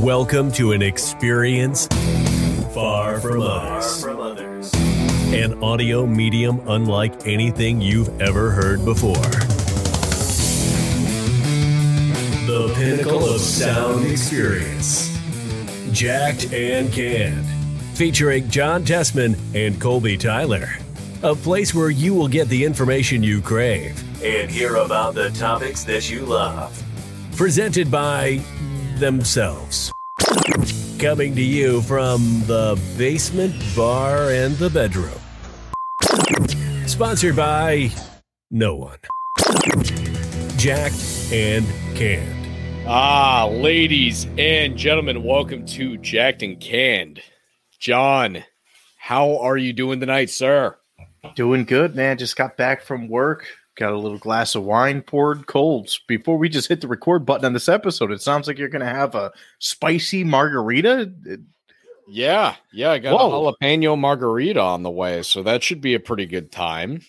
Welcome to an experience far from others. An audio medium unlike anything you've ever heard before. The pinnacle of sound experience. Jacked and Canned. Featuring John Tessman and Colby Tyler. A place where you will get the information you crave and hear about the topics that you love. Presented by themselves. Coming to you from the basement, bar, and the bedroom. Sponsored by no one. Jacked and Canned. Ah, ladies and gentlemen, welcome to Jacked and Canned. John, how are you doing tonight, sir? Doing good, man. Just got back from work. Got a little glass of wine poured cold. Before we just hit the record button on this episode, it sounds like you're going to have a spicy margarita. Yeah, yeah, I got Whoa. a jalapeno margarita on the way, so that should be a pretty good time.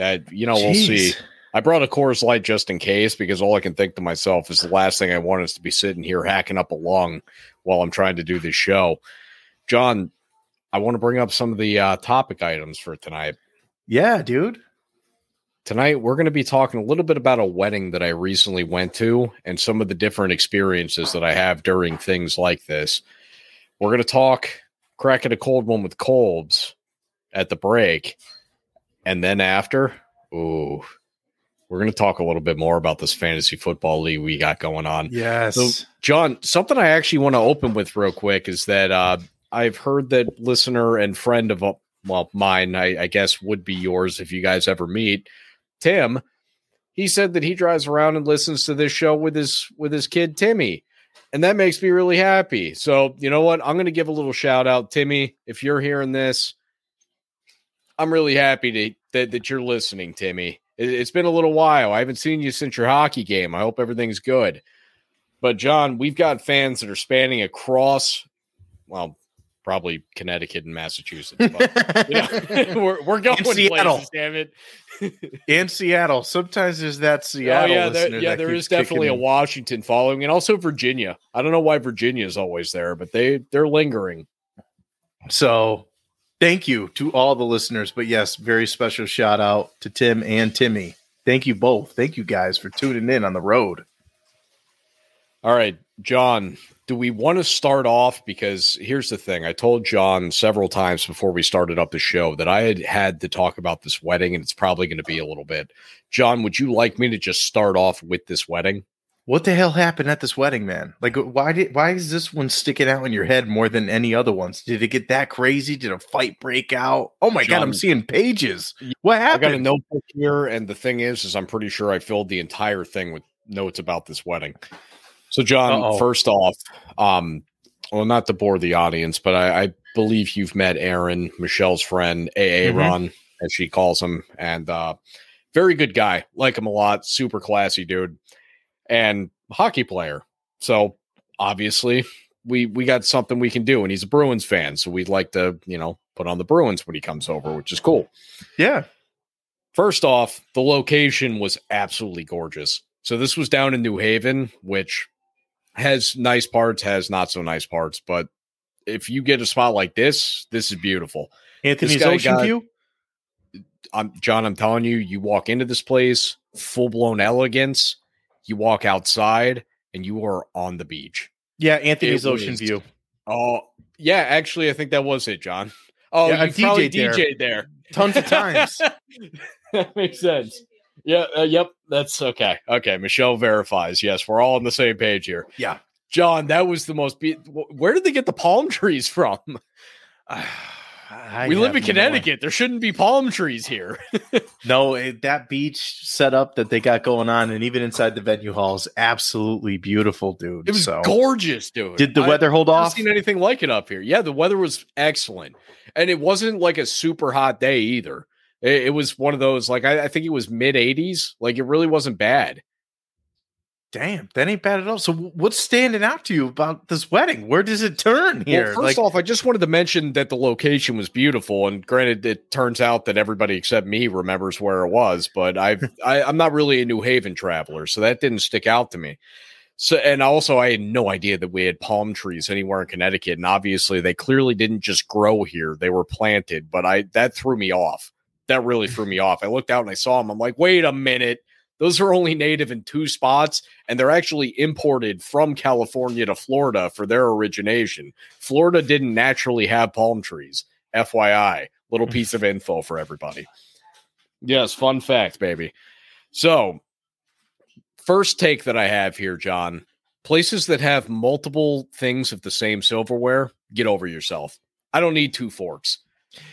Uh, you know, we'll see. I brought a Coors Light just in case because all I can think to myself is the last thing I want is to be sitting here hacking up a lung while I'm trying to do this show. John, I want to bring up some of the uh, topic items for tonight. Yeah, dude. Tonight, we're going to be talking a little bit about a wedding that I recently went to and some of the different experiences that I have during things like this. We're going to talk cracking a cold one with Colbs at the break. And then after, ooh, we're going to talk a little bit more about this fantasy football league we got going on. Yes. So, John, something I actually want to open with real quick is that uh, I've heard that listener and friend of uh, well mine, I, I guess would be yours if you guys ever meet, Tim. He said that he drives around and listens to this show with his with his kid Timmy, and that makes me really happy. So you know what? I'm going to give a little shout out, Timmy. If you're hearing this, I'm really happy to, that that you're listening, Timmy. It, it's been a little while. I haven't seen you since your hockey game. I hope everything's good. But John, we've got fans that are spanning across, well, probably Connecticut and Massachusetts. But, you know, we're, we're going Seattle. places, damn it. in Seattle. Sometimes there's that Seattle. oh yeah, there, yeah. There keeps definitely a Washington following, and also Virginia. I don't know why Virginia is always there, but they they're lingering. So thank you to all the listeners. But yes, very special shout out to Tim and Timmy. Thank you both. Thank you guys for tuning in on the road. All right, John, do we want to start off? Because here's the thing I told John several times before we started up the show that I had had to talk about this wedding, and it's probably going to be a little bit. John, would you like me to just start off with this wedding? What the hell happened at this wedding, man? Like, uh, why did why is this one sticking out in your head more than any other ones? Did it get that crazy? Did a fight break out? Oh my god, I'm seeing pages. What happened? I got a notebook here, and the thing is, is I'm pretty sure I filled the entire thing with notes about this wedding. So, John, Uh-oh. first off, um, well, not to bore the audience, but I, I believe you've met Aaron, Michelle's friend, AA Mhm. Ron, as she calls him, and uh, very good guy. Like him a lot. Super classy dude, and hockey player. So obviously, we we got something we can do, and he's a Bruins fan, so we'd like to, you know, put on the Bruins when he comes over, which is cool. Yeah. First off, the location was absolutely gorgeous. So this was down in New Haven, which has nice parts, has not so nice parts, but if you get a spot like this, this is beautiful. Anthony's Ocean got- View. I'm John, I'm telling you, you walk into this place, full-blown elegance, you walk outside and you are on the beach. Yeah, Anthony's It Ocean was- View. Oh, yeah, actually I think that was it, John. Oh, Yeah, you I've probably DJ'd there. DJ'd there. Tons of times. that makes sense. Yeah, uh, yep, that's okay. Okay, Michelle verifies. Yes, we're all on the same page here. Yeah. John, that was the most. Be- where did they get the palm trees from? We live in no Connecticut. There shouldn't be palm trees here. No, it, that beach setup that they got going on, and even inside the venue hall, is absolutely beautiful, dude. It was so, gorgeous, dude. did the I- weather hold I've off? seen anything like it up here. Yeah, the weather was excellent, and it wasn't like a super hot day either. It, it was one of those like I, I think it was mid 80s. Like it really wasn't bad. Damn, that ain't bad at all. So, what's standing out to you about this wedding? Where does it turn here? Well, first off, I just wanted to mention that the location was beautiful, and granted, it turns out that everybody except me remembers where it was. But I've I, I'm not really a New Haven traveler, so that didn't stick out to me. So, and also, I had no idea that we had palm trees anywhere in Connecticut, and obviously, they clearly didn't just grow here; they were planted. But I that threw me off. That really threw me off. I looked out and I saw them. I'm like, wait a minute, those are only native in two spots, and they're actually imported from California to Florida for their origination. Florida didn't naturally have palm trees. FYI, little mm. piece of info for everybody. Yes, fun fact, baby. So, first take that I have here, John places that have multiple things of the same silverware, get over yourself. I don't need two forks.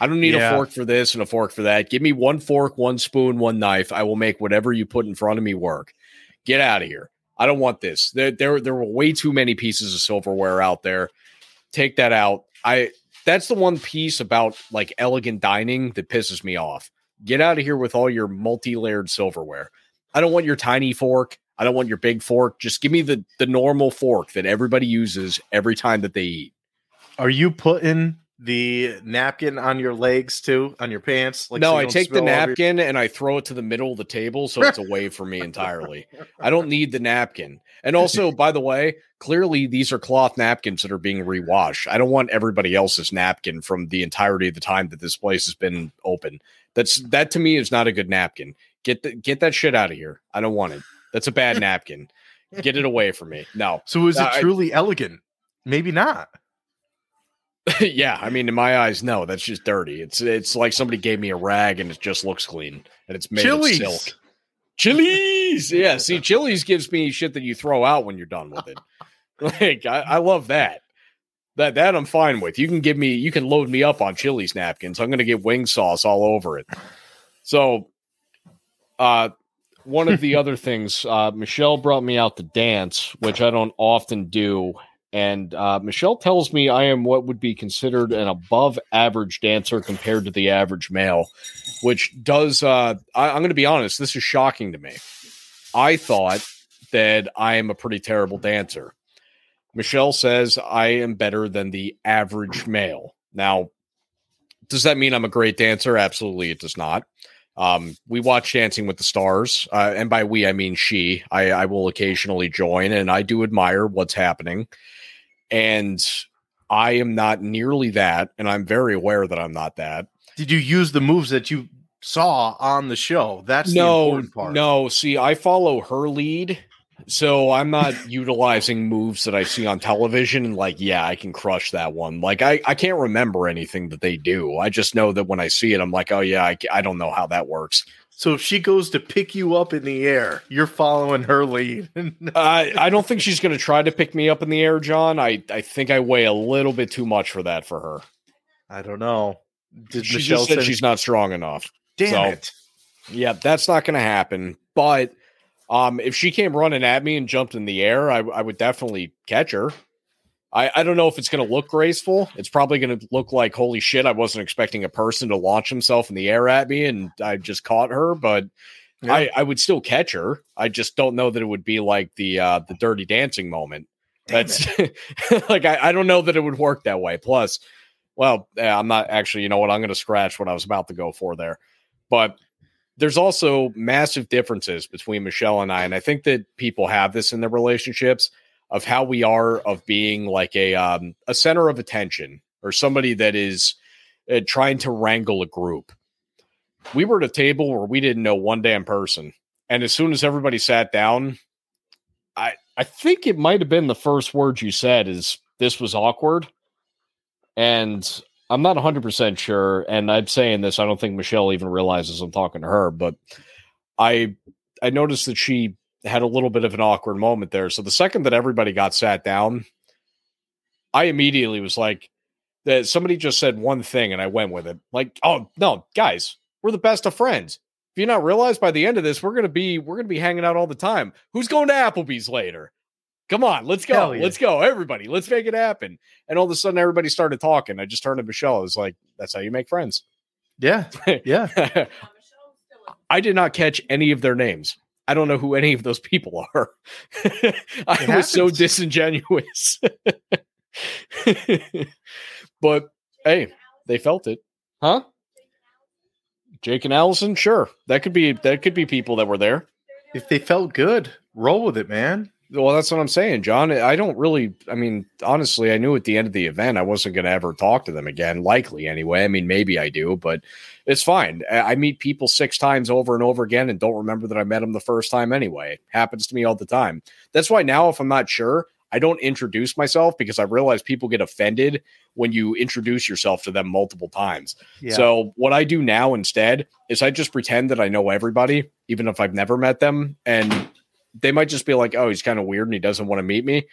I don't need Yeah. a fork for this and a fork for that. Give me one fork, one spoon, one knife. I will make whatever you put in front of me work. Get out of here. I don't want this. There, there, there were way too many pieces of silverware out there. Take that out. I that's the one piece about like elegant dining that pisses me off. Get out of here with all your multi-layered silverware. I don't want your tiny fork. I don't want your big fork. Just give me the the normal fork that everybody uses every time that they eat. Are you putting the napkin on your legs too, on your pants? Like no, so you I take the over your- napkin and I throw it to the middle of the table so it's away from me entirely. I don't need the napkin. And also, by the way, clearly these are cloth napkins that are being rewashed. I don't want everybody else's napkin from the entirety of the time that this place has been open. That's that to me is not a good napkin. Get the, get that shit out of here. I don't want it. That's a bad napkin. Get it away from me. No. So is it uh, I- truly elegant? Maybe not. yeah, I mean, in my eyes, no, that's just dirty. It's it's like somebody gave me a rag and it just looks clean and it's made Chili's. of silk. Chili's, yeah. See, Chili's gives me shit that you throw out when you're done with it. Like I, I love that. That that I'm fine with. You can give me, you can load me up on Chili's napkins. I'm gonna get wing sauce all over it. So, uh, one of the other things, uh, Michelle brought me out to dance, which I don't often do. And uh, Michelle tells me I am what would be considered an above average dancer compared to the average male, which does, uh, I, I'm going to be honest, this is shocking to me. I thought that I am a pretty terrible dancer. Michelle says I am better than the average male. Now, does that mean I'm a great dancer? Absolutely, it does not. Um, we watch Dancing with the Stars, uh, and by we I mean she. I, I will occasionally join, and I do admire what's happening. And I am not nearly that, and I'm very aware that I'm not that. Did you use the moves that you saw on the show? That's the no, important part. no. See, I follow her lead, so I'm not utilizing moves that I see on television. And like, yeah, I can crush that one. Like, I I can't remember anything that they do. I just know that when I see it, I'm like, oh yeah, I, I don't know how that works. So if she goes to pick you up in the air, you're following her lead. I I don't think she's going to try to pick me up in the air, John. I I think I weigh a little bit too much for that for her. I don't know. Did She Michelle just said send- she's not strong enough. Damn so- it. Yeah, that's not going to happen. But um, if she came running at me and jumped in the air, I, I would definitely catch her. I, I don't know if it's going to look graceful. It's probably going to look like, holy shit, I wasn't expecting a person to launch himself in the air at me and I just caught her. But Yeah. I, I would still catch her. I just don't know that it would be like the uh, the dirty dancing moment. Damn That's like I, I don't know that it would work that way. Plus, well, I'm not actually. You know what? I'm going to scratch what I was about to go for there. But there's also massive differences between Michelle and I, and I think that people have this in their relationships of how we are of being like a um, a center of attention or somebody that is uh, trying to wrangle a group. We were at a table where we didn't know one damn person, and as soon as everybody sat down, I I think it might have been the first words you said is this was awkward, and I'm not 100 percent sure. And I'm saying this, I don't think Michelle even realizes I'm talking to her, but I I noticed that she had a little bit of an awkward moment there. So the second that everybody got sat down, I immediately was like, that somebody just said one thing and I went with it. Like, oh no, guys, we're the best of friends. If you not realize by the end of this, we're gonna be we're gonna be hanging out all the time. Who's going to Applebee's later? Come on, let's go. Yeah. Let's go, everybody. Let's make it happen. And all of a sudden, everybody started talking. I just turned to Michelle. I was like, "That's how you make friends." Yeah. Yeah. I did not catch any of their names. I don't know who any of those people are. I was so disingenuous. but hey, they felt it. Huh? Jake and Allison, sure. That could be that could be people that were there. If they felt good, roll with it, man. Well, that's what I'm saying, John. I don't really, I mean, honestly, I knew at the end of the event I wasn't going to ever talk to them again, likely anyway. I mean, maybe I do, but it's fine. I meet people six times over and over again and don't remember that I met them the first time anyway. It happens to me all the time. That's why now, if I'm not sure, I don't introduce myself because I realize people get offended when you introduce yourself to them multiple times. Yeah. So what I do now instead is I just pretend that I know everybody, even if I've never met them. And they might just be like, oh, he's kind of weird and he doesn't want to meet me.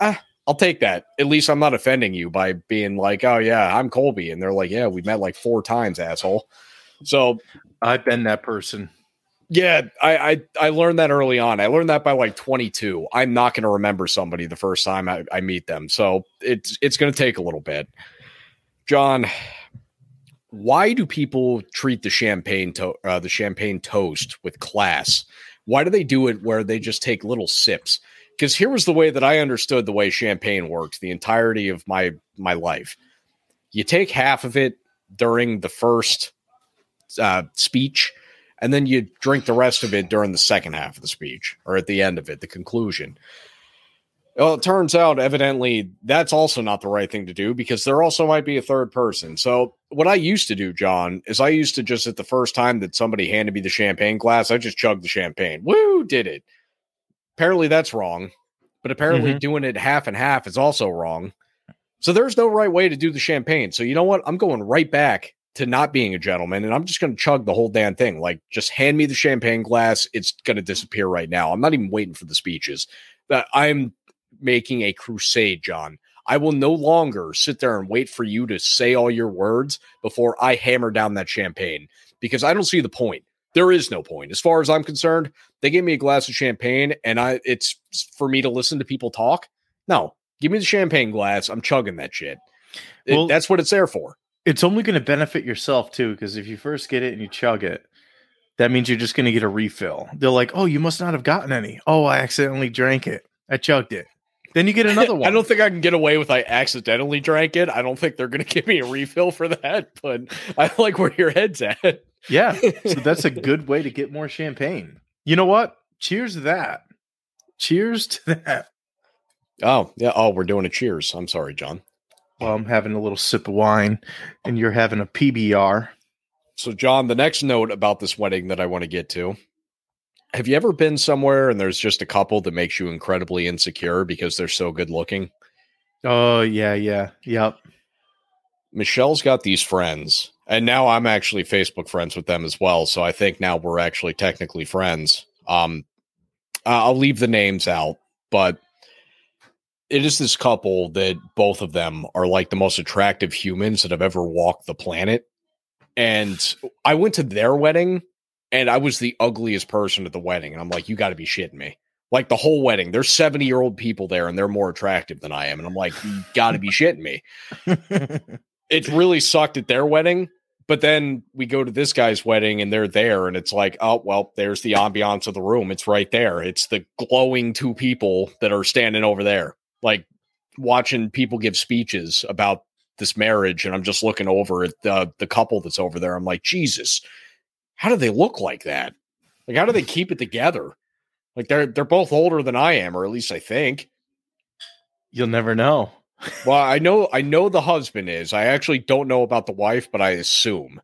Ah, I'll take that. At least I'm not offending you by being like, oh, yeah, I'm Colby. And they're like, yeah, we met like four times, asshole. So I've been that person. Yeah, I, I, I learned that early on. I learned that by like 22. I'm not going to remember somebody the first time I, I meet them, so it's it's going to take a little bit. John, why do people treat the champagne to, uh, the champagne toast with class? Why do they do it where they just take little sips? Because here was the way that I understood the way champagne worked the entirety of my my life. You take half of it during the first uh, speech, and then you drink the rest of it during the second half of the speech or at the end of it, the conclusion. Well, it turns out, evidently, that's also not the right thing to do because there also might be a third person. So, what I used to do, John, is I used to just at the first time that somebody handed me the champagne glass, I just chugged the champagne. Woo, did it. Apparently, that's wrong. But apparently, mm-hmm. doing it half and half is also wrong. So, there's no right way to do the champagne. So, you know what? I'm going right back to not being a gentleman and I'm just going to chug the whole damn thing. Like, just hand me the champagne glass. It's going to disappear right now. I'm not even waiting for the speeches. But I'm making a crusade, John. I will no longer sit there and wait for you to say all your words before I hammer down that champagne because I don't see the point. There is no point. As far as I'm concerned, they gave me a glass of champagne and I it's for me to listen to people talk. No, give me the champagne glass. I'm chugging that shit. Well, it, that's what it's there for. It's only going to benefit yourself too because if you first get it and you chug it, that means you're just going to get a refill. They're like, "Oh, you must not have gotten any." "Oh, I accidentally drank it. I chugged it." Then you get another one. I don't think I can get away with I accidentally drank it. I don't think they're going to give me a refill for that, but I like where your head's at. Yeah. So that's a good way to get more champagne. You know what? Cheers to that. Cheers to that. Oh, yeah. Oh, we're doing a cheers. I'm sorry, John. Well, I'm having a little sip of wine and you're having a PBR. So, John, the next note about this wedding that I want to get to have you ever been somewhere and there's just a couple that makes you incredibly insecure because they're so good looking? Oh, yeah, yeah. Yep. Michelle's got these friends, and now I'm actually Facebook friends with them as well. So I think now we're actually technically friends. Um, I'll leave the names out, but it is this couple that both of them are like the most attractive humans that have ever walked the planet. And I went to their wedding and I was the ugliest person at the wedding. And I'm like, you got to be shitting me. Like the whole wedding, there's 70 year old people there and they're more attractive than I am. And I'm like, you got to be shitting me. it really sucked at their wedding. But then we go to this guy's wedding and they're there. And it's like, oh, well, there's the ambiance of the room. It's right there. It's the glowing two people that are standing over there, like watching people give speeches about this marriage. And I'm just looking over at the, the couple that's over there. I'm like, Jesus how do they look like that? Like, how do they keep it together? Like they're they're both older than I am, or at least I think. You'll never know. well, I know I know the husband is. I actually don't know about the wife, but I assume.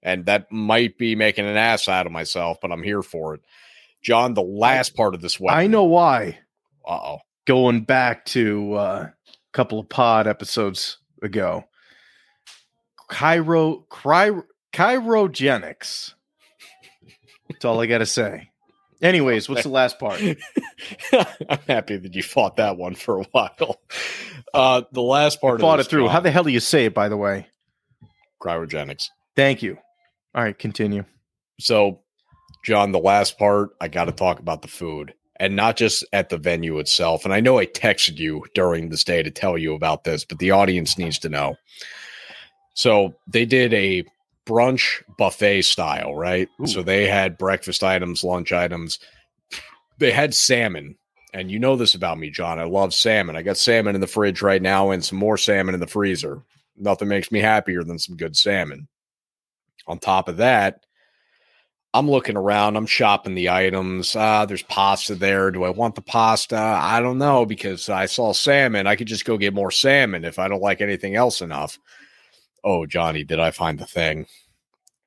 And that might be making an ass out of myself, but I'm here for it. John, the last part of this wedding. I know why. Uh oh. Going back to uh, a couple of pod episodes ago. Chiro, chiro, chirogenics that's all I got to say. Anyways, what's the last part? I'm happy that you fought that one for a while. Uh, the last part fought it through. How the hell do you say it, by the way? Cryogenics. Thank you. All right, continue. So, John, the last part, I got to talk about the food and not just at the venue itself. And I know I texted you during this day to tell you about this, but the audience needs to know. So, they did a brunch buffet style, right? Ooh. So they had breakfast items, lunch items. They had salmon. And you know this about me, John. I love salmon. I got salmon in the fridge right now and some more salmon in the freezer. Nothing makes me happier than some good salmon. On top of that, I'm looking around, I'm shopping the items. Uh, there's pasta there. Do I want the pasta? I don't know because I saw salmon. I could just go get more salmon if I don't like anything else enough. Oh, Johnny, did I find the thing?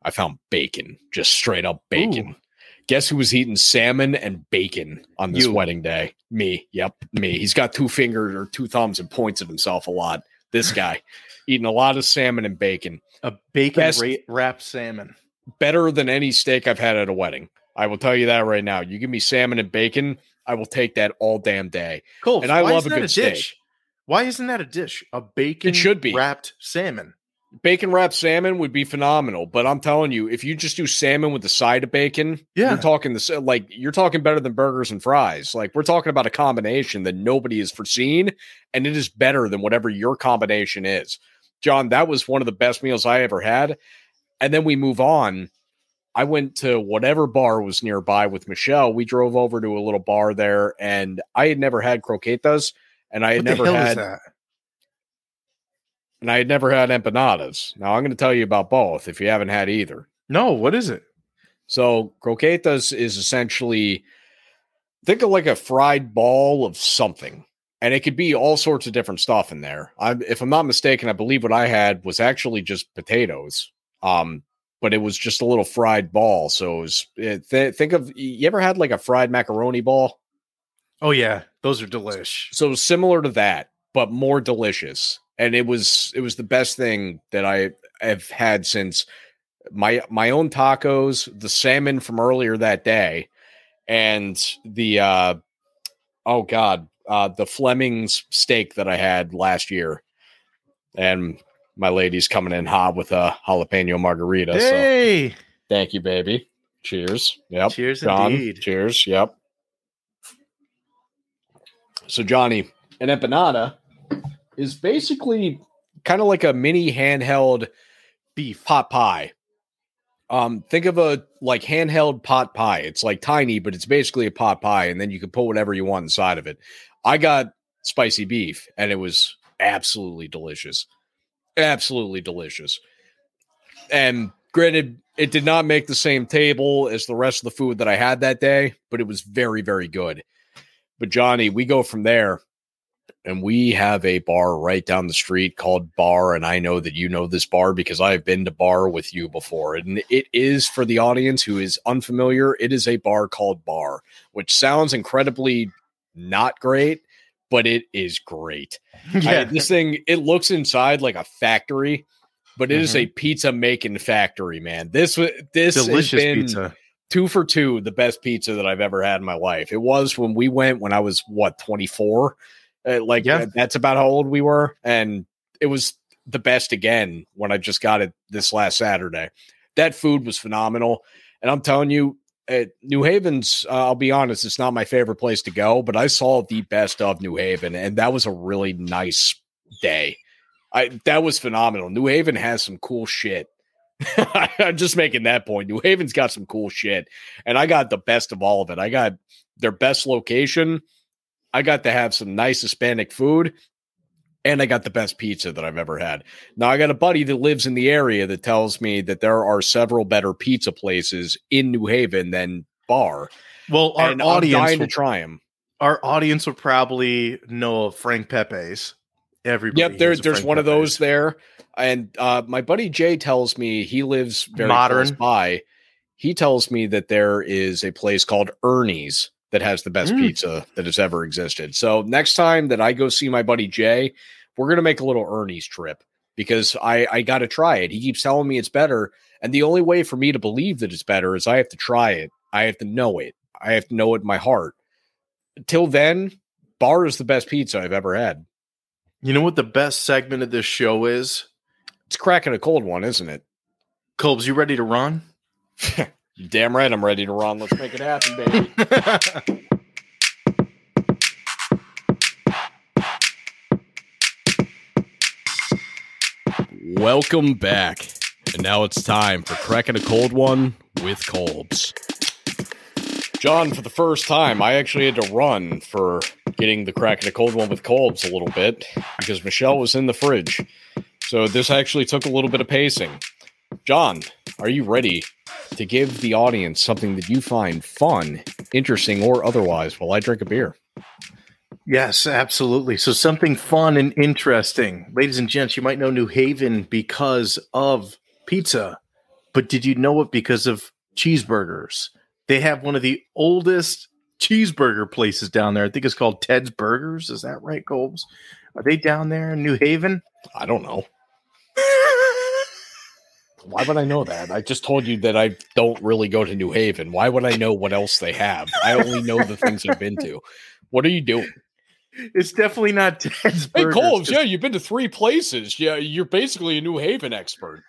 I found bacon, just straight up bacon. Ooh. Guess who was eating salmon and bacon on this You. wedding day? Me. Yep, me. He's got two fingers or two thumbs and points at himself a lot. This guy eating a lot of salmon and bacon. A bacon Best- ra- wrapped salmon. Better than any steak I've had at a wedding. I will tell you that right now. You give me salmon and bacon, I will take that all damn day. Cool. And I why love a good steak. Why isn't that a dish? A bacon it should be. wrapped salmon. Bacon wrapped salmon would be phenomenal, but I'm telling you, if you just do salmon with the side of bacon, Yeah. you're talking this like you're talking better than burgers and fries. Like we're talking about a combination that nobody has foreseen, and it is better than whatever your combination is. John, that was one of the best meals I ever had. And then we move on. I went to whatever bar was nearby with Michelle. We drove over to a little bar there, and I had never had croquetas, and I had What never the hell is had that? And I had never had empanadas. Now I'm going to tell you about both if you haven't had either. No, what is it? So croquetas is essentially think of like a fried ball of something, and it could be all sorts of different stuff in there. I, if I'm not mistaken, I believe what I had was actually just potatoes. Um, but it was just a little fried ball. So it was, it, th- think of you ever had like a fried macaroni ball? Oh yeah, those are delish. so similar to that but more delicious and it was it was the best thing that i have had since my my own tacos the salmon from earlier that day and the uh oh god uh the fleming's steak that i had last year and my lady's coming in hot with a jalapeno margarita so Hey, thank you baby cheers yep cheers John, indeed. cheers. Yep. So Johnny, an empanada is basically kind of like a mini handheld Beef. pot pie. Um, think of a like handheld pot pie. It's like tiny, but it's basically a pot pie, and then you can put whatever you want inside of it. I got spicy beef, and it was absolutely delicious. Absolutely delicious. And granted, it did not make the same table as the rest of the food that I had that day, but it was very, very good. But Johnny, we go from there and we have a bar right down the street called Bar. And I know that you know this bar because I've been to Bar with you before. And it is for the audience who is unfamiliar, it is a bar called Bar, which sounds incredibly not great, but it is great. I- yeah, this thing, it looks inside like a factory, but it is a mm-hmm. pizza making factory, man. This was this has delicious been pizza. two for two, the best pizza that I've ever had in my life. It was when we went when I was what twenty four, uh, like Yeah. uh, that's about how old we were, and it was the best again when I just got it this last Saturday. That food was phenomenal, and I'm telling you. New Haven's, uh, I'll be honest, it's not my favorite place to go, but I saw the best of New Haven, and that was a really nice day. I that was phenomenal. New Haven has some cool shit. I'm just making that point. New Haven's got some cool shit, and I got the best of all of it. I got their best location. I got to have some nice Hispanic food, and I got the best pizza that I've ever had. Now I got a buddy that lives in the area that tells me that there are several better pizza places in New Haven than Bar, Well, our and I'm audience, dying to will, try them. our audience will probably know of Frank Pepe's. Everybody. Yep, there, there's Frank one of those there. And uh, my buddy Jay tells me he lives very Modern. close by. He tells me that there is a place called Ernie's that has the best Mm. pizza that has ever existed. So next time that I go see my buddy Jay, we're gonna make a little Ernie's trip because I I got to try it. He keeps telling me it's better, and the only way for me to believe that it's better is I have to try it. I have to know it. I have to know it in my heart. Till then, Bar is the best pizza I've ever had. You know what the best segment of this show is? It's cracking a cold one, isn't it? Colbs, you ready to run? You damn right I'm ready to run. Let's make it happen, baby. Welcome back. And now it's time for cracking a cold one with Colbs. John, for the first time, I actually had to run for getting the cracking a cold one with Colbs a little bit because Michelle was in the fridge. So this actually took a little bit of pacing. John, are you ready to give the audience something that you find fun, interesting, or otherwise while I drink a beer. Yes, absolutely. So something fun and interesting. Ladies and gents, you might know New Haven because of pizza, but did you know it because of cheeseburgers? They have one of the oldest cheeseburger places down there. I think it's called Ted's Burgers. Is that right, Colbs? Are they down there in New Haven? I don't know. Why would I know that? I just told you that I don't really go to New Haven. Why would I know what else they have? I only know the things I've been to. What are you doing? It's definitely not Ted's Hey, Burgers. Colbs, yeah, you've been to three places. Yeah, you're basically a New Haven expert.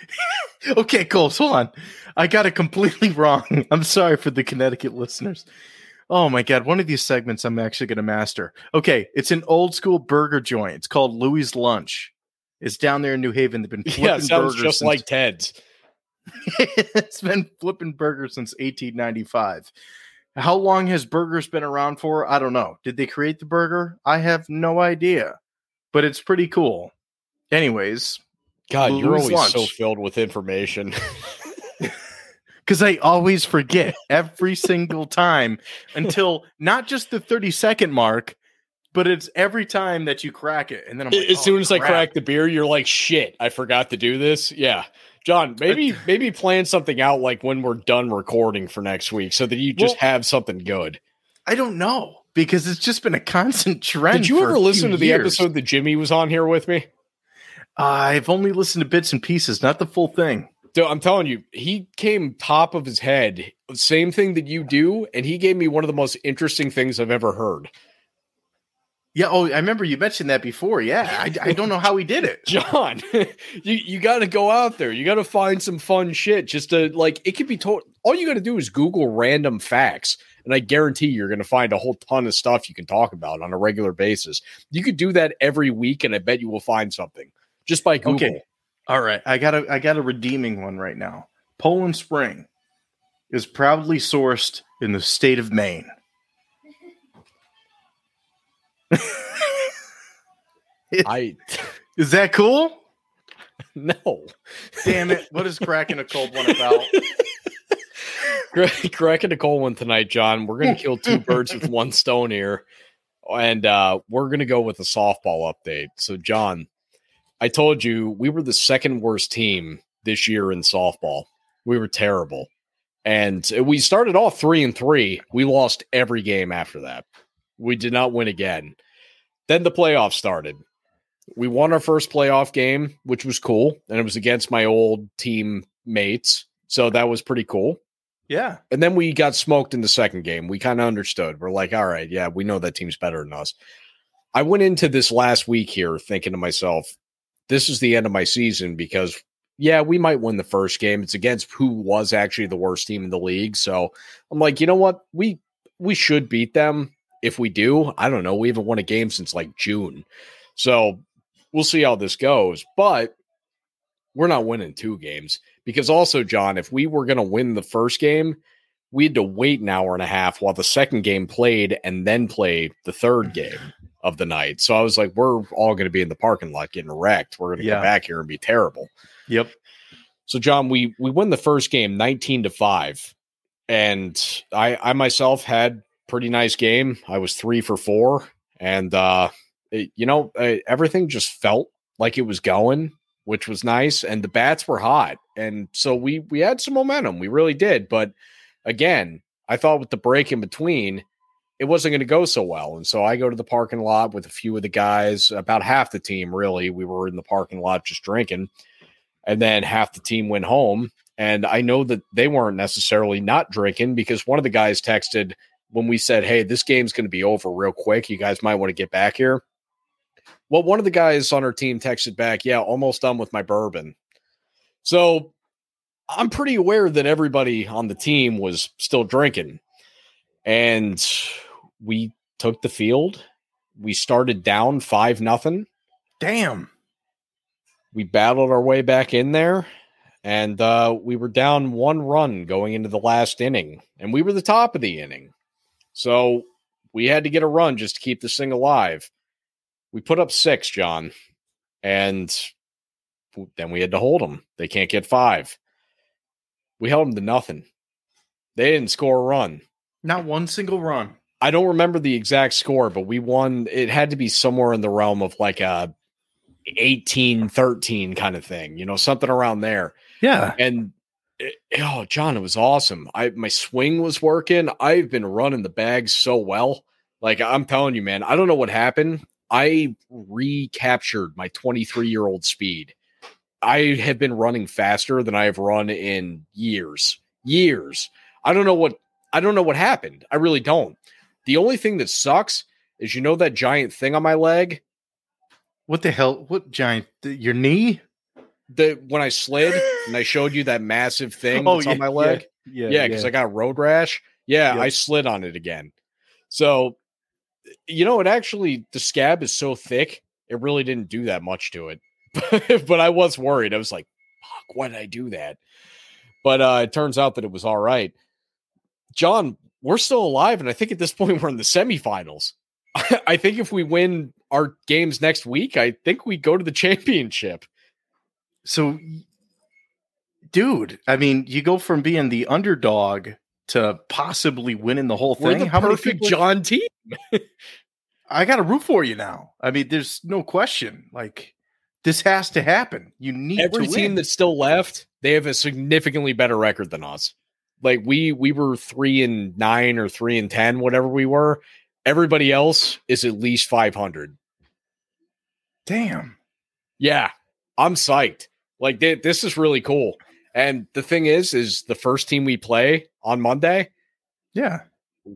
okay, Colbs, hold on. I got it completely wrong. I'm sorry for the Connecticut listeners. Oh my god, one of these segments I'm actually going to master. Okay, it's an old school burger joint. It's called Louis Lunch. It's down there in New Haven. They've been flipping Yeah, it sounds burgers just since- like Ted's. it's been flipping burgers since 1895. How long has burgers been around for? I don't know. Did they create the burger? I have no idea, but it's pretty cool. Anyways, God, you're always so filled with information. because I always forget every single time until not just the 30 second mark, but it's every time that you crack it. And then I'm like, as "Oh, soon as I crack the beer, you're like, shit, I forgot to do this. Yeah. John, maybe maybe plan something out like when we're done recording for next week so that you just Well- have something good. I don't know because it's just been a constant trend. Did you ever listen to the years. episode that Jimmy was on here with me? I've only listened to bits and pieces, not the full thing. Dude, I'm telling you, he came top of his head. Same thing that you do, and he gave me one of the most interesting things I've ever heard. Yeah. Oh, I remember you mentioned that before. Yeah. I, I don't know how he did it. John, you you got to go out there. You got to find some fun shit. Just to like, it could be told. All you got to do is Google random facts, and I guarantee you're going to find a whole ton of stuff you can talk about on a regular basis. You could do that every week, and I bet you will find something just by Google. Okay. All right. I got a I got a redeeming one right now. Poland Spring is proudly sourced in the state of Maine. I Is that cool? no. Damn it. What is cracking a cold one about? cracking a cold one tonight, John. We're going to kill two birds with one stone here. And uh, we're going to go with a softball update. So, John, I told you we were the second worst team this year in softball. We were terrible. And we started off three and three. We lost every game after that. We did not win again. Then the playoffs started. We won our first playoff game, which was cool. And it was against my old team mates. So that was pretty cool. Yeah. And then we got smoked in the second game. We kind of understood. We're like, all right, yeah, we know that team's better than us. I went into this last week here thinking to myself, this is the end of my season because, yeah, we might win the first game. It's against who was actually the worst team in the league. So I'm like, you know what? We we should beat them. If we do, I don't know. We haven't won a game since like June. So we'll see how this goes. But we're not winning two games because also, John, if we were going to win the first game, we had to wait an hour and a half while the second game played and then play the third game of the night. So I was like, we're all going to be in the parking lot getting wrecked. We're going to Yeah. come back here and be terrible. Yep. So John, we we win the first game 19 to 5. And I I myself had pretty nice game. I was 3 for 4 and uh it- you know, everything just felt like it was going, which was nice and the bats were hot. And so we we had some momentum. We really did, but again, I thought with the break in between it wasn't going to go so well. And so I go to the parking lot with a few of the guys, about half the team, really. We were in the parking lot just drinking and then half the team went home. And I know that they weren't necessarily not drinking because one of the guys texted when we said, Hey, this game's going to be over real quick. You guys might want to get back here. Well, one of the guys on our team texted back, Yeah, almost done with my bourbon. So I'm pretty aware that everybody on the team was still drinking. And we took the field. We started down five nothing Damn. we battled our way back in there and uh, we were down one run going into the last inning and we were the top of the inning so we had to get a run just to keep this thing alive we put up six john and then we had to hold them they can't get five We held them to nothing. They didn't score a run. Not one single run. I don't remember the exact score, but we won. It had to be somewhere in the realm of like a 18 13 kind of thing, you know, something around there. Yeah. And it, oh, John, it was awesome. I my swing was working. I've been running the bag so well. Like I'm telling you, man, I don't know what happened. I recaptured my 23 year old speed. I have been running faster than I have run in years. Years. I don't know what I don't know what happened. I really don't. The only thing that sucks is you know that giant thing on my leg? What the hell? What giant? Your knee? The when I slid and I showed you that massive thing that's on my leg. Yeah. Yeah, because I got road rash. Yeah, Yep. I slid on it again. So, you know, it actually the scab is so thick, it really didn't do that much to it. but I was worried. I was like, "Fuck, why did I do that?" But uh, it turns out that it was all right. John, we're still alive, and I think at this point we're in the semifinals. I think if we win our games next week, I think we go to the championship. So, dude, I mean, you go from being the underdog to possibly winning the whole thing. the How many people? John team. I got to root for you now. I mean, there's no question. Like, this has to happen. You need every team that's still left, they have a significantly better record than us. Like we we were three and nine or three and ten, whatever we were. Everybody else is at least five hundred. Damn. Yeah, I'm psyched. Like thi- this is really cool. And the thing is, is the first team we play on Monday, Yeah.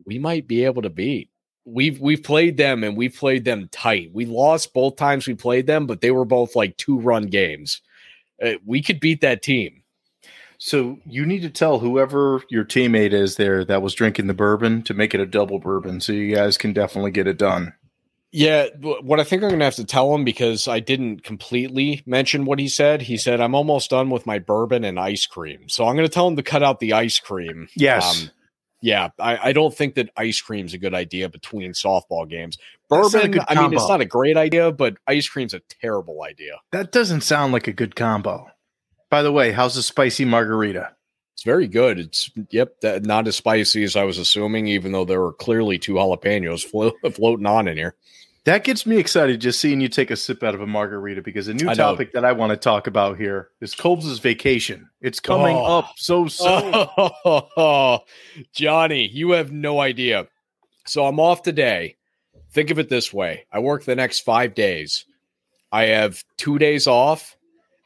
we might be able to beat. We've we've played them and we've played them tight. We lost both times we played them, but they were both like two run games. Uh, we could beat that team. So you need to tell whoever your teammate is there that was drinking the bourbon to make it a double bourbon, so you guys can definitely get it done. Yeah, what I think I'm going to have to tell him because I didn't completely mention what he said. He said, I'm almost done with my bourbon and ice cream. So I'm going to tell him to cut out the ice cream. Yes. Um, yeah, I, I don't think that ice cream's a good idea between softball games. That's not a Bourbon, I mean, it's not a great idea, but ice cream's a terrible idea. That doesn't sound like a good combo. By the way, how's the spicy margarita? It's very good. It's, yep, that, not as spicy as I was assuming, even though there were clearly two jalapenos flo- floating on in here. That gets me excited just seeing you take a sip out of a margarita because a new topic that I want to talk about here is Colb's vacation. It's coming Oh. up so soon. Oh, Johnny, you have no idea. So I'm off today. Think of it this way I work the next five days. I have two days off,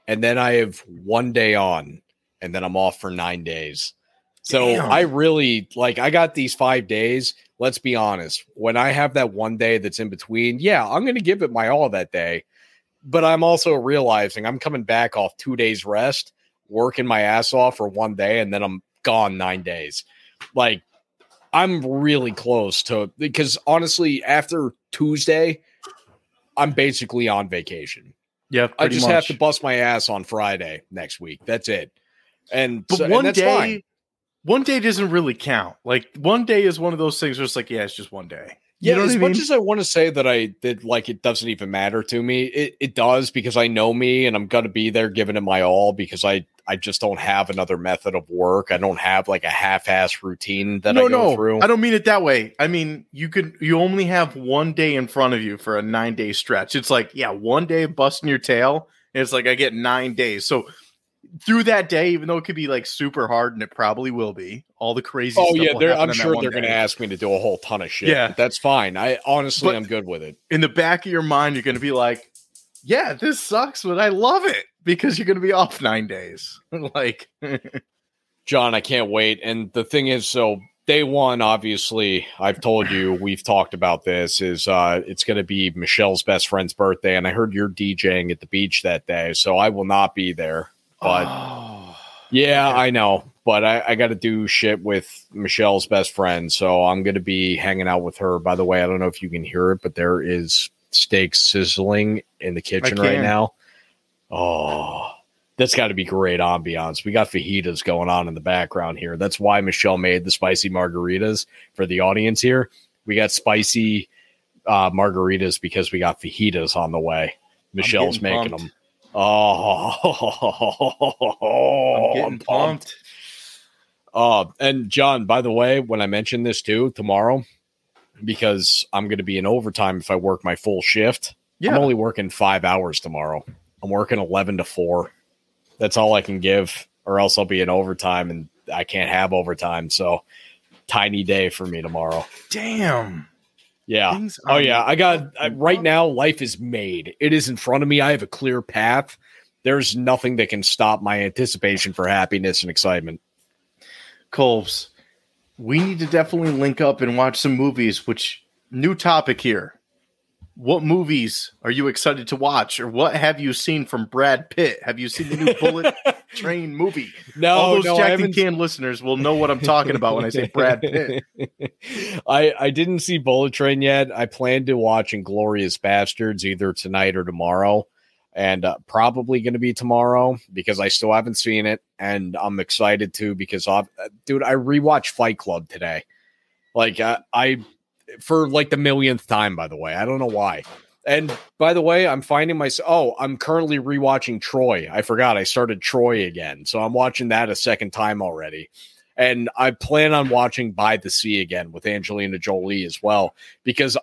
and then I have one day on, and then I'm off for nine days. So Damn. I really like, I got these five days. Let's be honest. When I have that one day that's in between, yeah, I'm going to give it my all that day. But I'm also realizing I'm coming back off two days rest, working my ass off for one day, and then I'm gone nine days. Like, I'm really close to because honestly, after Tuesday, I'm basically on vacation. yeah, I just much. have to bust my ass on Friday next week. That's it. And But so- and one that's day, fine. one day doesn't really count. Like one day is one of those things where it's like, yeah, it's just one day. Yeah, you know as much mean? as I want to say that I that like it doesn't even matter to me, it, it does because I know me and I'm gonna be there giving it my all because I I just don't have another method of work. I don't have like a half-ass routine that no, I go no, through. I don't mean it that way. I mean you could you only have one day in front of you for a nine day stretch. It's like yeah, one day busting your tail. And it's like I get nine days. So through that day, even though it could be like super hard, and it probably will be, all the crazy. Oh yeah, they're, I'm sure they're going to ask me to do a whole ton of shit. Yeah. that's fine. I honestly, But- I'm good with it. in the back of your mind, you're going to be like, "Yeah, this sucks, but I love it because you're going to be off nine days." like, John, I can't wait. And the thing is, so day one, obviously, I've told you, we've talked about this, is uh it's gonna be Michelle's best friend's birthday, and I heard you're DJing at the beach that day, so I will not be there. But oh, yeah, okay. I know. But I, I gotta do shit with Michelle's best friend, so I'm gonna be hanging out with her. By the way, I don't know if you can hear it, but there is steak sizzling in the kitchen right now. Oh, that's got to be great ambiance. We got fajitas going on in the background here. That's why Michelle made the spicy margaritas for the audience here. We got spicy uh, margaritas because we got fajitas on the way. Michelle's making pumped. them. Oh, I'm getting I'm pumped. Uh, and John, by the way, when I mention this too tomorrow, because I'm going to be in overtime if I work my full shift. Yeah. I'm only working five hours tomorrow. I'm working 11 to 4. That's all I can give, or else I'll be in overtime and I can't have overtime. So, tiny day for me tomorrow. Damn. Yeah. Oh, yeah. I got I, right now, life is made. It is in front of me. I have a clear path. There's nothing that can stop my anticipation for happiness and excitement. Colbs, we need to definitely link up and watch some movies. Which new topic here? What movies are you excited to watch, or what have you seen from Brad Pitt? Have you seen the new Bullet Train movie? No, All those no, I Jacked and Canned listeners will know what I'm talking about when I say Brad Pitt. I I didn't see Bullet Train yet. I plan to watch Inglourious Basterds either tonight or tomorrow, and uh, probably going to be tomorrow because I still haven't seen it, and I'm excited to because I've, uh, dude, I rewatched Fight Club today, like uh, I for like the millionth time. By the way, I don't know why. And by the way, I'm finding myself. Oh, I'm currently rewatching Troy. I forgot I started Troy again, so I'm watching that a second time already. And I plan on watching By the Sea again with Angelina Jolie as well, because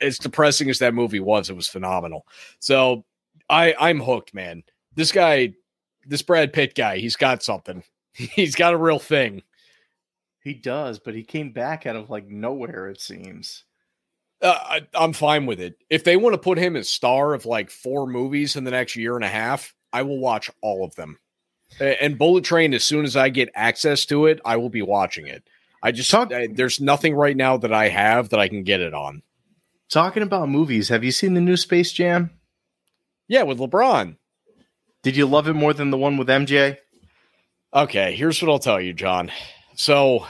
as depressing as that movie was, it was phenomenal. So I I'm hooked, man. This guy, this Brad Pitt guy, he's got something. He's got a real thing. He does, but he came back out of like nowhere. It seems. Uh, I, I'm fine with it. If they want to put him as star of like four movies in the next year and a half, I will watch all of them. And Bullet Train, as soon as I get access to it, I will be watching it. I just Talk- I- there's nothing right now that I have that I can get it on. Talking about movies, have you seen the new Space Jam? Yeah, with LeBron. Did you love it more than the one with MJ? Okay, here's what I'll tell you, John. So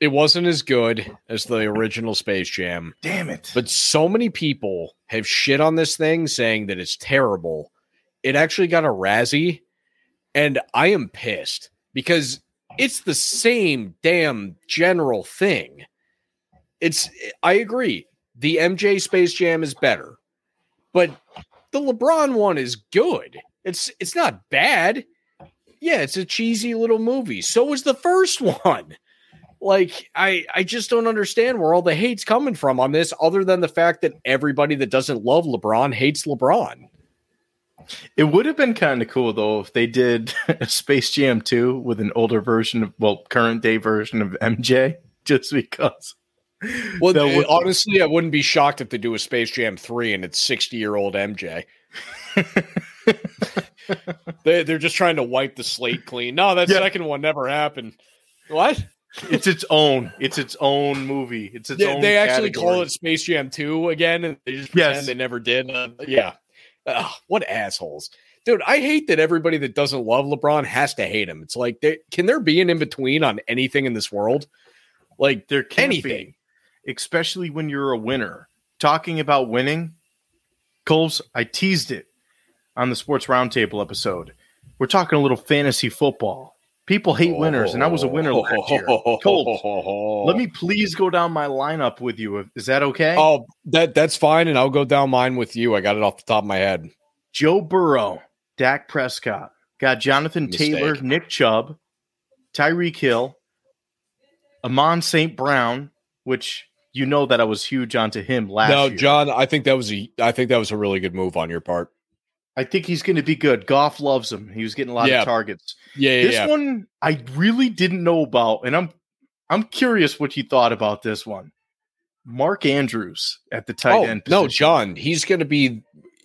it wasn't as good as the original Space Jam. Damn it! But so many people have shit on this thing saying that it's terrible. It actually got a Razzie, and I am pissed because it's the same damn general thing. It's I agree. The MJ Space Jam is better, but the LeBron one is good. It's it's not bad. Yeah, it's a cheesy little movie. So was the first one like I I just don't understand where all the hate's coming from on this other than the fact that everybody that doesn't love LeBron hates LeBron. It would have been kind of cool though if they did a Space Jam 2 with an older version of well, current day version of MJ, just because. Well, That eh, would- honestly, I wouldn't be shocked if they do a Space Jam 3 and it's 60-year-old MJ. They they're just trying to wipe the slate clean. No, that Yeah. second one never happened. What? it's its own. It's its own movie. It's its They, own. they actually call it Space Jam 2 again and they just Yes. pretend they never did. Uh, yeah. Ugh, what assholes. Dude, I hate that everybody that doesn't love LeBron has to hate him. It's like, they, can there be an in between on anything in this world? Like, There can't anything. be, especially when you're a winner. Talking about winning, Colbs, I teased it on the Sports Roundtable episode. We're talking a little fantasy football. People hate winners, and I was a winner last year. Colbs, let me please go down my lineup with you. Is that okay? Oh, that that's fine, and I'll go down mine with you. I got it off the top of my head. Joe Burrow, Dak Prescott, got Jonathan Mistake. Taylor, Nick Chubb, Tyreek Hill, Amon St. Brown, which you know that I was huge onto him last no, year. John, I think that was a I think that was a really good move on your part. I think he's going to be good. Goff loves him. He was getting a lot Yeah. of targets. Yeah, yeah, this yeah. one I really didn't know about, and I'm I'm curious what you thought about this one. Mark Andrews at the tight oh, end. no. John, he's going to be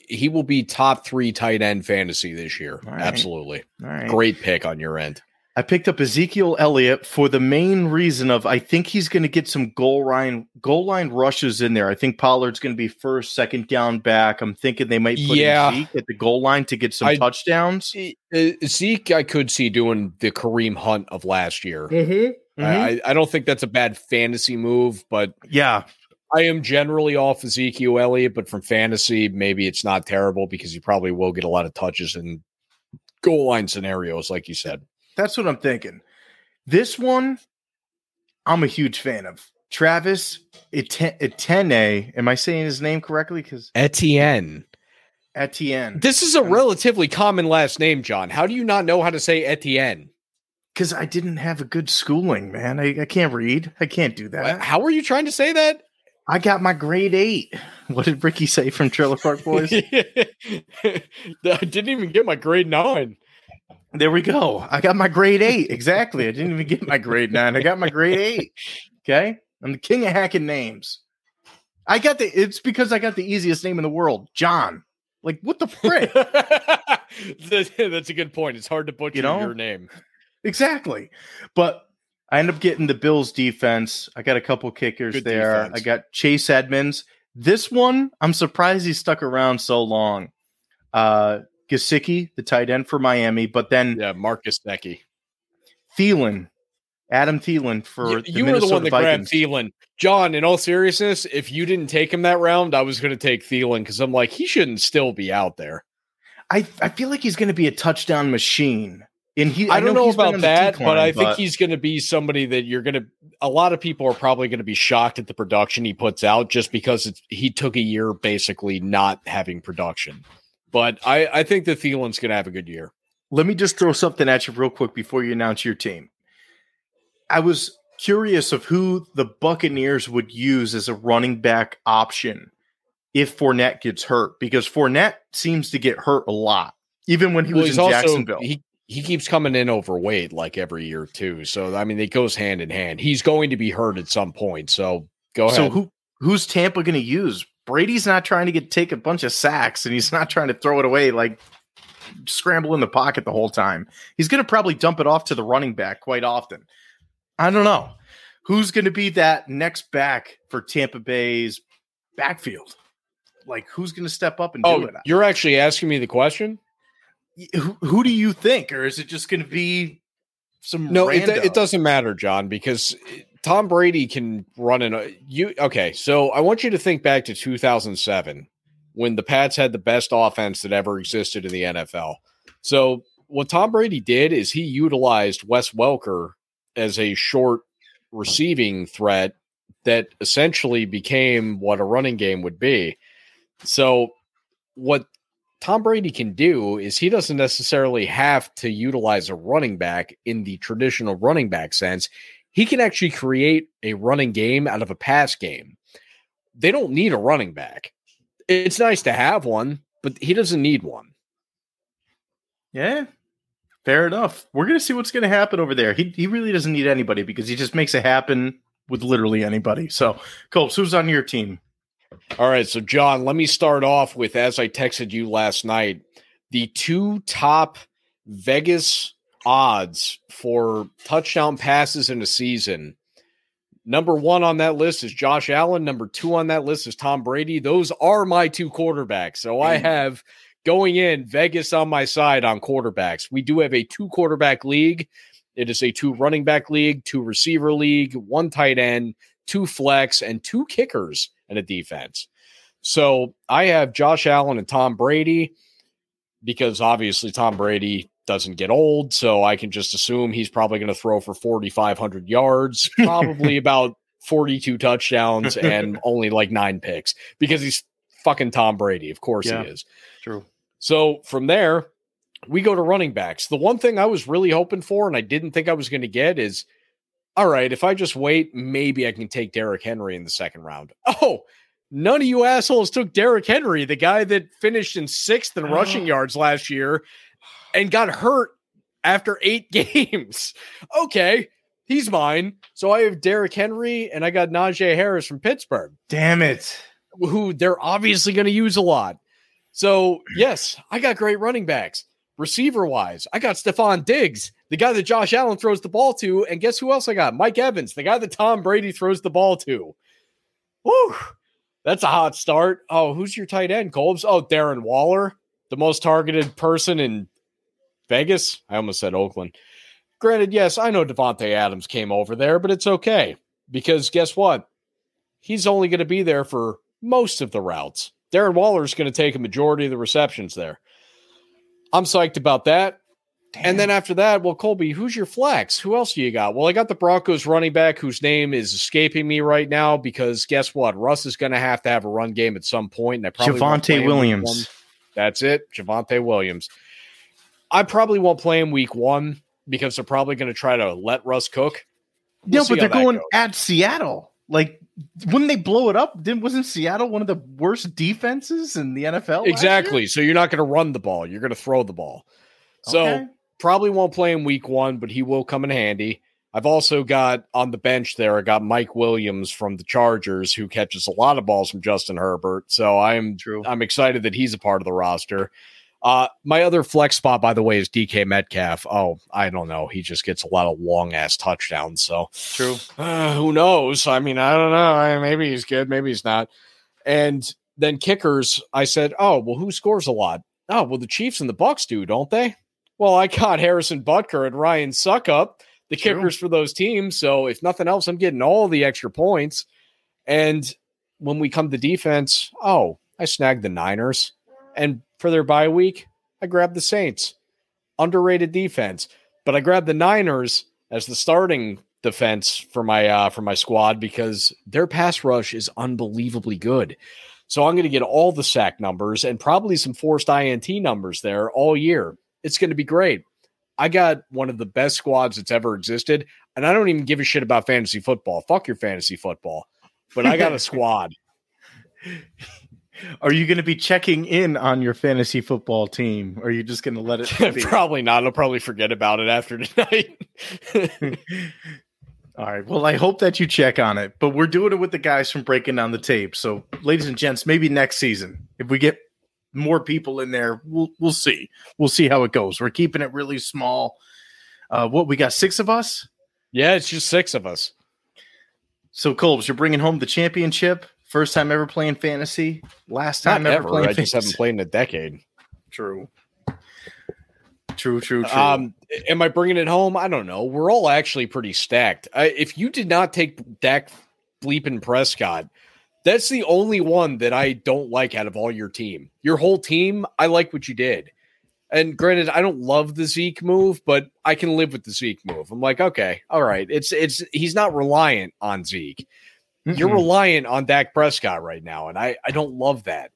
he will be top three tight end fantasy this year. All right. Absolutely, All right. great pick on your end. I picked up Ezekiel Elliott for the main reason of I think he's going to get some goal line goal line rushes in there. I think Pollard's going to be first, second down back. I'm thinking they might put Yeah. Zeke at the goal line to get some I- touchdowns. Zeke, I could see doing the Kareem Hunt of last year. Mm-hmm. I, I- I don't think that's a bad fantasy move, but yeah, I am generally off Ezekiel Elliott. But from fantasy, maybe it's not terrible because he probably will get a lot of touches in goal line scenarios, like you said. That's what I'm thinking. This one, I'm a huge fan of. Travis Etene. Am I saying his name correctly? Because Etienne. Etienne. This is a relatively common last name, John. How do you not know how to say Etienne? because I didn't have a good schooling, man. I, I can't read. I can't do that. How were you trying to say that? I got my grade eight. What did Ricky say from Trailer Park Boys? I didn't even get my grade nine. There we go. I got my grade eight. Exactly. I didn't even get my grade nine. I got my grade eight. Okay. I'm the king of hacking names. I got the, it's because I got the easiest name in the world, John. Like, what the frick? That's a good point. It's hard to butcher You know? your name. exactly. But I end up getting the Bills defense. I got a couple kickers Good there. defense. I got Chase Edmonds. This one, I'm surprised he stuck around so long. Uh Gesicki, the tight end for Miami, but then Yeah, Marcus Becky. Thielen, Adam Thielen for You, the you were the one that Vikings. grabbed Thielen. John, in all seriousness, if you didn't take him that round, I was going to take Thielen because I'm like, he shouldn't still be out there. I, I feel like he's going to be a touchdown machine. And he, I, don't know he's about that, decline, but I think he's going to be somebody that you're going to. A lot of people are probably going to be shocked at the production he puts out just because it's, he took a year basically not having production. But I, I think that Thielen's going to have a good year. Let me just throw something at you real quick before you announce your team. I was curious of who the Buccaneers would use as a running back option if Fournette gets hurt, because Fournette seems to get hurt a lot, even when he Well, was in also Jacksonville. he he keeps coming in overweight like every year too. So I mean, it goes hand in hand. He's going to be hurt at some point. So go ahead. so who who's Tampa going to use? Brady's not trying to get take a bunch of sacks, and he's not trying to throw it away like scramble in the pocket the whole time. He's going to probably dump it off to the running back quite often. I don't know who's going to be that next back for Tampa Bay's backfield. Like who's going to step up and do oh, it? you're actually asking me the question? Who, who do you think, or is it just going to be some? No, it, it doesn't matter, John, because Tom Brady can run an uh, you. Okay, so I want you to think back to 2007 when the Pats had the best offense that ever existed in the NFL. So what Tom Brady did is he utilized Wes Welker as a short receiving threat that essentially became what a running game would be. So what Tom Brady can do is he doesn't necessarily have to utilize a running back in the traditional running back sense. He can actually create a running game out of a pass game. They don't need a running back. It's nice to have one, but he doesn't need one. Yeah, fair enough. We're gonna see what's gonna happen over there. He he really doesn't need anybody because he just makes it happen with literally anybody. So, Colbs, who's on your team? All right, so John, let me start off with as I texted you last night, the two top Vegas odds for touchdown passes in a season. Number one on that list is Josh Allen. Number two on that list is Tom Brady. Those are my two quarterbacks. So I mm. have going in Vegas on my side on quarterbacks. We do have a two quarterback league. It is a two running back league, two receiver league, one tight end, two flex, and two kickers and a defense. So I have Josh Allen and Tom Brady because obviously Tom Brady doesn't get old. So I can just assume he's probably going to throw for 4,500 yards, probably about 42 touchdowns, and only like nine picks because he's fucking Tom Brady. Of course Yeah. he is. True. So from there, we go to running backs. The one thing I was really hoping for, and I didn't think I was going to get, is all right, if I just wait, maybe I can take Derrick Henry in the second round. Oh, none of you assholes took Derrick Henry, the guy that finished in sixth in rushing oh. yards last year and got hurt after eight games. Okay, he's mine. So I have Derrick Henry and I got Najee Harris from Pittsburgh Damn it! who they're obviously going to use a lot. So, yes, I got great running backs. Receiver wise, I got Stefon Diggs, the guy that Josh Allen throws the ball to. And guess who else I got? Mike Evans, the guy that Tom Brady throws the ball to. Woo! That's a hot start. Oh, who's your tight end, Colbs? Oh, Darren Waller, the most targeted person in Vegas. I almost said Oakland. Granted, yes, I know Davante Adams came over there, but it's okay because guess what? He's only going to be there for most of the routes. Darren Waller is going to take a majority of the receptions there. I'm psyched about that. And then after that, well, Colby, who's your flex? Who else do you got? Well, I got the Broncos running back whose name is escaping me right now because guess what? Russ is going to have to have a run game at some point, and I probably Javonte Williams. That's it, Javonte Williams. I probably won't play him week one because they're probably going to try to let Russ cook. We'll yeah, but they're going goes. at Seattle. Like, wouldn't they blow it up? Didn't wasn't Seattle one of the worst defenses in the NFL? Exactly. So you're not going to run the ball. You're going to throw the ball. So okay. probably won't play in week one, but he will come in handy. I've also got on the bench there, I got Mike Williams from the Chargers who catches a lot of balls from Justin Herbert. So I'm True. I'm excited that he's a part of the roster. Uh, my other flex spot, by the way, is DK Metcalf. Oh, I don't know. He just gets a lot of long ass touchdowns. So true. Uh, who knows? I mean, I don't know. Maybe he's good. Maybe he's not. And then kickers, I said, oh well, who scores a lot? Oh well, the Chiefs and the Bucks do, don't they? Well, I got Harrison Butker and Ryan Succop the True. kickers for those teams. So if nothing else, I'm getting all the extra points. And when we come to defense, oh, I snagged the Niners. And for their bye week, I grabbed the Saints. Underrated defense. But I grabbed the Niners as the starting defense for my uh, for my squad because their pass rush is unbelievably good. So I'm going to get all the sack numbers and probably some forced INT numbers there all year. It's going to be great. I got one of the best squads that's ever existed, and I don't even give a shit about fantasy football. Fuck your fantasy football. But I got a squad. Are you going to be checking in on your fantasy football team? Or are you just going to let it be? probably not. I'll probably forget about it after tonight. All right. Well, I hope that you check on it. But we're doing it with the guys from breaking down the tape. So, ladies and gents, maybe next season, if we get more people in there. We'll we'll see. We'll see how it goes. We're keeping it really small. Uh, what we got six of us? Yeah, it's just six of us. So Colbs, you're bringing home the championship. First time ever playing fantasy. Last time Not ever, playing. I just haven't played in a decade. True. True, true, true. Um, am I bringing it home? I don't know. We're all actually pretty stacked. If you did not take Dak Bleeping Prescott, that's the only one that I don't like out of all your team. Your whole team, I like what you did. And granted, I don't love the Zeke move, but I can live with the Zeke move. I'm like, okay, all right. It's it's he's not reliant on Zeke. Mm-hmm. You're reliant on Dak Prescott right now, and I I don't love that.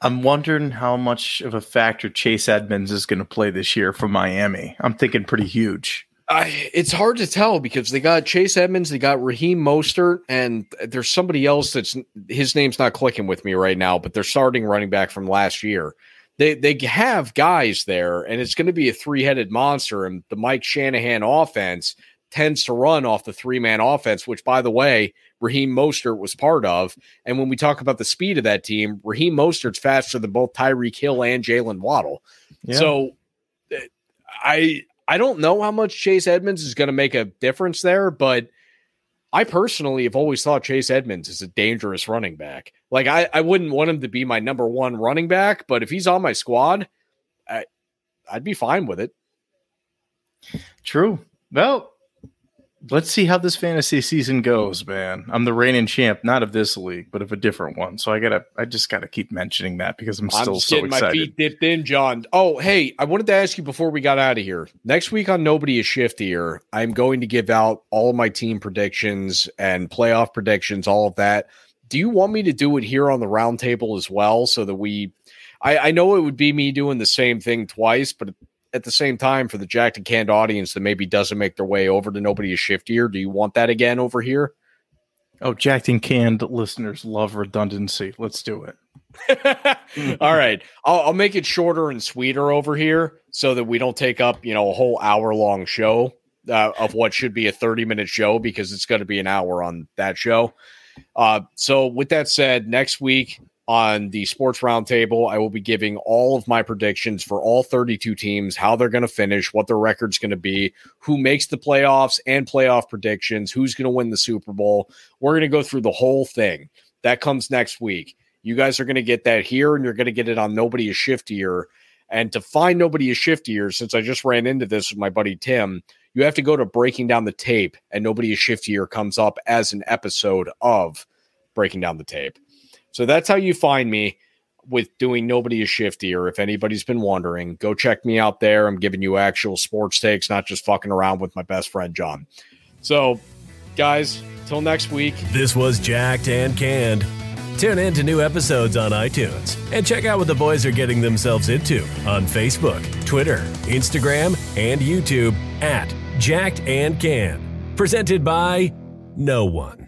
I'm wondering how much of a factor Chase Edmonds is going to play this year for Miami. I'm thinking pretty huge. I, it's hard to tell because they got Chase Edmonds, they got Raheem Mostert, and there's somebody else that's his name's not clicking with me right now, but they're starting running back from last year. They they have guys there, and it's going to be a three headed monster. And the Mike Shanahan offense tends to run off the three man offense, which by the way, Raheem Mostert was part of. And when we talk about the speed of that team, Raheem Mostert's faster than both Tyreek Hill and Jaylen Waddle. Yeah. So eh, I I don't know how much Chase Edmonds is going to make a difference there, but I personally have always thought Chase Edmonds is a dangerous running back. Like I, I wouldn't want him to be my number one running back, but if he's on my squad, I, I'd be fine with it. True. Well, let's see how this fantasy season goes, man. I'm the reigning champ, not of this league, but of a different one. So I gotta, I just gotta keep mentioning that because I'm still I'm so getting excited. My feet dipped in, John. Oh, hey, I wanted to ask you before we got out of here. Next week on Nobody is Shiftier, I'm going to give out all of my team predictions and playoff predictions, all of that. Do you want me to do it here on the roundtable as well, so that we? I, I know it would be me doing the same thing twice, but at the same time for the Jacked and Canned audience that maybe doesn't make their way over to Nobody is Shiftier? Do you want that again over here? Oh, Jacked and Canned listeners love redundancy. Let's do it. All right. I'll, I'll, make it shorter and sweeter over here so that we don't take up, you know, a whole hour long show uh, of what should be a 30 minute show because it's going to be an hour on that show. Uh, so, with that said, next week on the Sports Roundtable. I will be giving all of my predictions for all 32 teams, how they're going to finish, what their record's going to be, who makes the playoffs and playoff predictions, who's going to win the Super Bowl. We're going to go through the whole thing. That comes next week. You guys are going to get that here, and you're going to get it on Nobody is Shiftier. And to find Nobody is Shiftier, since I just ran into this with my buddy Tim, you have to go to Breaking Down the Tape, and Nobody is Shiftier comes up as an episode of Breaking Down the Tape. So that's how you find me with doing Nobody is Shifty, or If anybody's been wondering, go check me out there. I'm giving you actual sports takes, not just fucking around with my best friend, John. So, guys, till next week. This was Jacked and Canned. Tune in to new episodes on iTunes and check out what the boys are getting themselves into on Facebook, Twitter, Instagram, and YouTube at Jacked and Can. Presented by no one.